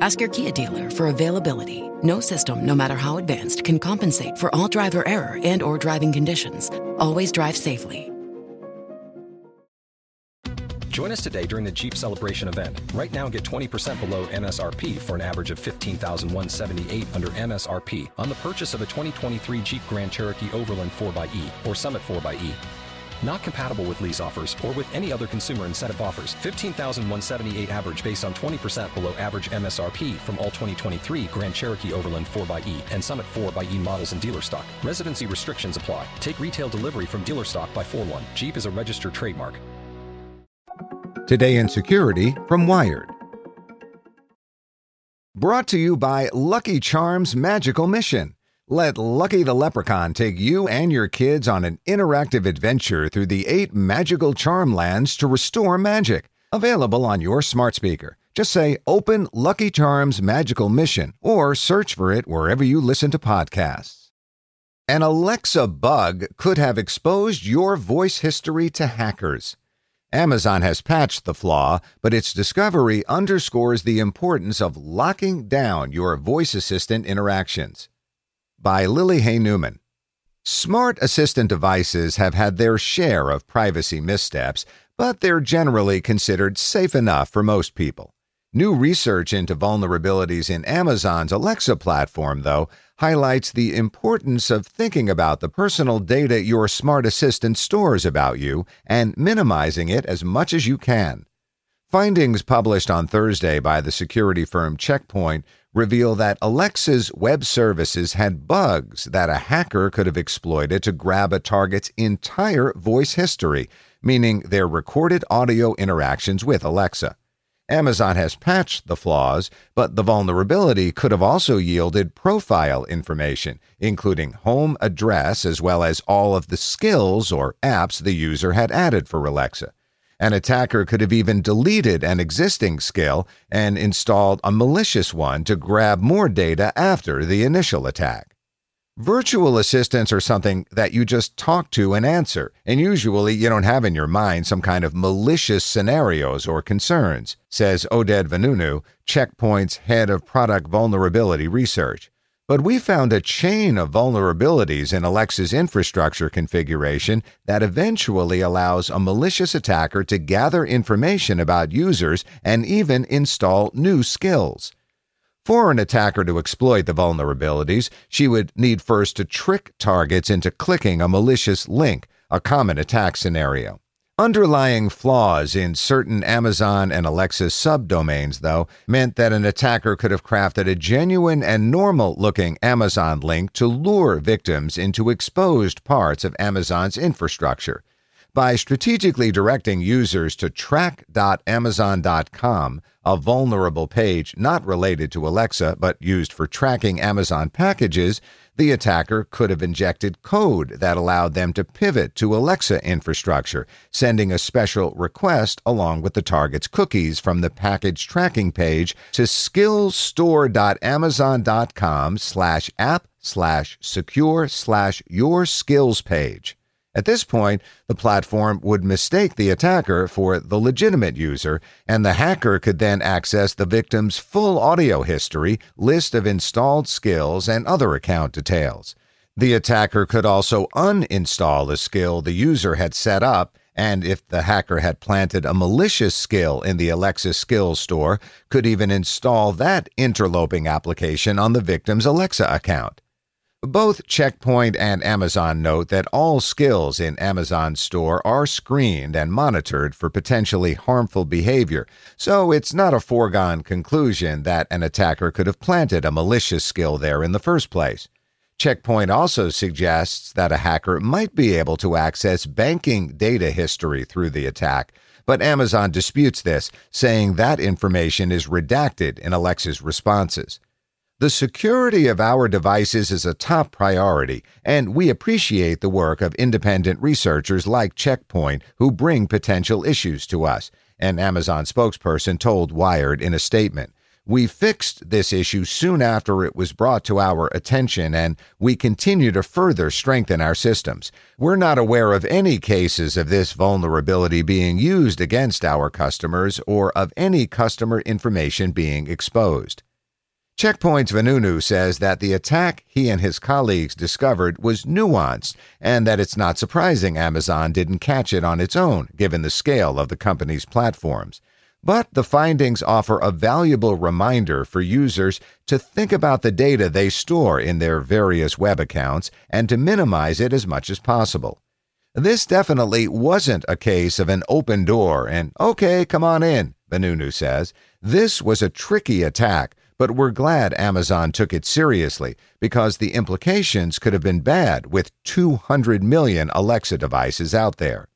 Ask your Kia dealer for availability. No system, no matter how advanced, can compensate for all driver error and or driving conditions. Always drive safely. Join us today during the Jeep Celebration event. Right now, get 20% below MSRP for an average of 15178 under MSRP on the purchase of a 2023 Jeep Grand Cherokee Overland 4xE or Summit 4xE. Not compatible with lease offers or with any other consumer incentive offers. 15,178 average based on 20% below average MSRP from all 2023 Grand Cherokee Overland 4xE and Summit 4xE models in dealer stock. Residency restrictions apply. Take retail delivery from dealer stock by 4 1. Jeep is a registered trademark. Today in Security from Wired. Brought to you by Lucky Charms Magical Mission. Let Lucky the Leprechaun take you and your kids on an interactive adventure through the eight magical charm lands to restore magic. Available on your smart speaker. Just say Open Lucky Charms Magical Mission or search for it wherever you listen to podcasts. An Alexa bug could have exposed your voice history to hackers. Amazon has patched the flaw, but its discovery underscores the importance of locking down your voice assistant interactions. By Lily Hay Newman. Smart assistant devices have had their share of privacy missteps, but they're generally considered safe enough for most people. New research into vulnerabilities in Amazon's Alexa platform, though, highlights the importance of thinking about the personal data your smart assistant stores about you and minimizing it as much as you can. Findings published on Thursday by the security firm Check Point reveal that Alexa's web services had bugs that a hacker could have exploited to grab a target's entire voice history, meaning their recorded audio interactions with Alexa. Amazon has patched the flaws, but the vulnerability could have also yielded profile information, including home address as well as all of the skills or apps the user had added for Alexa. An attacker could have even deleted an existing skill and installed a malicious one to grab more data after the initial attack. Virtual assistants are something that you just talk to and answer, and usually you don't have in your mind some kind of malicious scenarios or concerns, says Oded Vanunu, Check Point's head of product vulnerability research. But we found a chain of vulnerabilities in Alexa's infrastructure configuration that eventually allows a malicious attacker to gather information about users and even install new skills. For an attacker to exploit the vulnerabilities, she would need first to trick targets into clicking a malicious link, a common attack scenario. Underlying flaws in certain Amazon and Alexa subdomains, though, meant that an attacker could have crafted a genuine and normal looking Amazon link to lure victims into exposed parts of Amazon's infrastructure. By strategically directing users to track.amazon.com, a vulnerable page not related to Alexa but used for tracking Amazon packages, the attacker could have injected code that allowed them to pivot to Alexa infrastructure, sending a special request along with the target's cookies from the package tracking page to skillsstore.amazon.com slash app slash secure slash your skills page. At this point, the platform would mistake the attacker for the legitimate user, and the hacker could then access the victim's full audio history, list of installed skills, and other account details. The attacker could also uninstall a skill the user had set up, and if the hacker had planted a malicious skill in the Alexa Skills Store, could even install that interloping application on the victim's Alexa account. Both Check Point and Amazon note that all skills in Amazon store are screened and monitored for potentially harmful behavior, so it's not a foregone conclusion that an attacker could have planted a malicious skill there in the first place. Check Point also suggests that a hacker might be able to access banking data history through the attack, but Amazon disputes this, saying that information is redacted in Alexa's responses. The security of our devices is a top priority, and we appreciate the work of independent researchers like Check Point who bring potential issues to us, an Amazon spokesperson told Wired in a statement. We fixed this issue soon after it was brought to our attention, and we continue to further strengthen our systems. We're not aware of any cases of this vulnerability being used against our customers or of any customer information being exposed. Check Point's Vanunu says that the attack he and his colleagues discovered was nuanced and that it's not surprising Amazon didn't catch it on its own, given the scale of the company's platforms. But the findings offer a valuable reminder for users to think about the data they store in their various web accounts and to minimize it as much as possible. This definitely wasn't a case of an open door and, okay, come on in, Vanunu says. This was a tricky attack but we're glad Amazon took it seriously because the implications could have been bad with 200 million Alexa devices out there.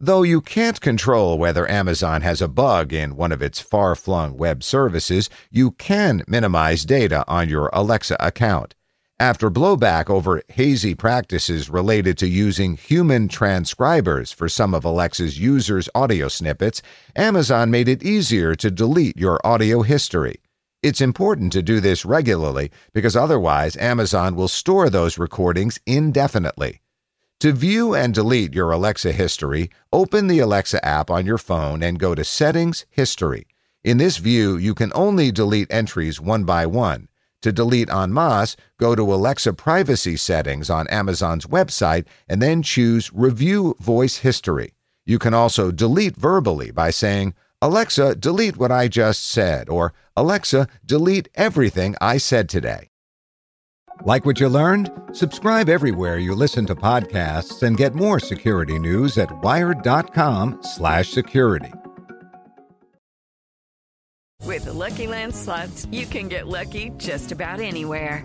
Though you can't control whether Amazon has a bug in one of its far flung web services, you can minimize data on your Alexa account. After blowback over hazy practices related to using human transcribers for some of Alexa's users' audio snippets, Amazon made it easier to delete your audio history. It's important to do this regularly because otherwise Amazon will store those recordings indefinitely. To view and delete your Alexa history, open the Alexa app on your phone and go to Settings History. In this view, you can only delete entries one by one. To delete en masse, go to Alexa Privacy Settings on Amazon's website and then choose Review Voice History. You can also delete verbally by saying, Alexa, delete what I just said, or Alexa, delete everything I said today. Like what you learned? Subscribe everywhere you listen to podcasts and get more security news at wired.com/security. With the Lucky Land slots, you can get lucky just about anywhere.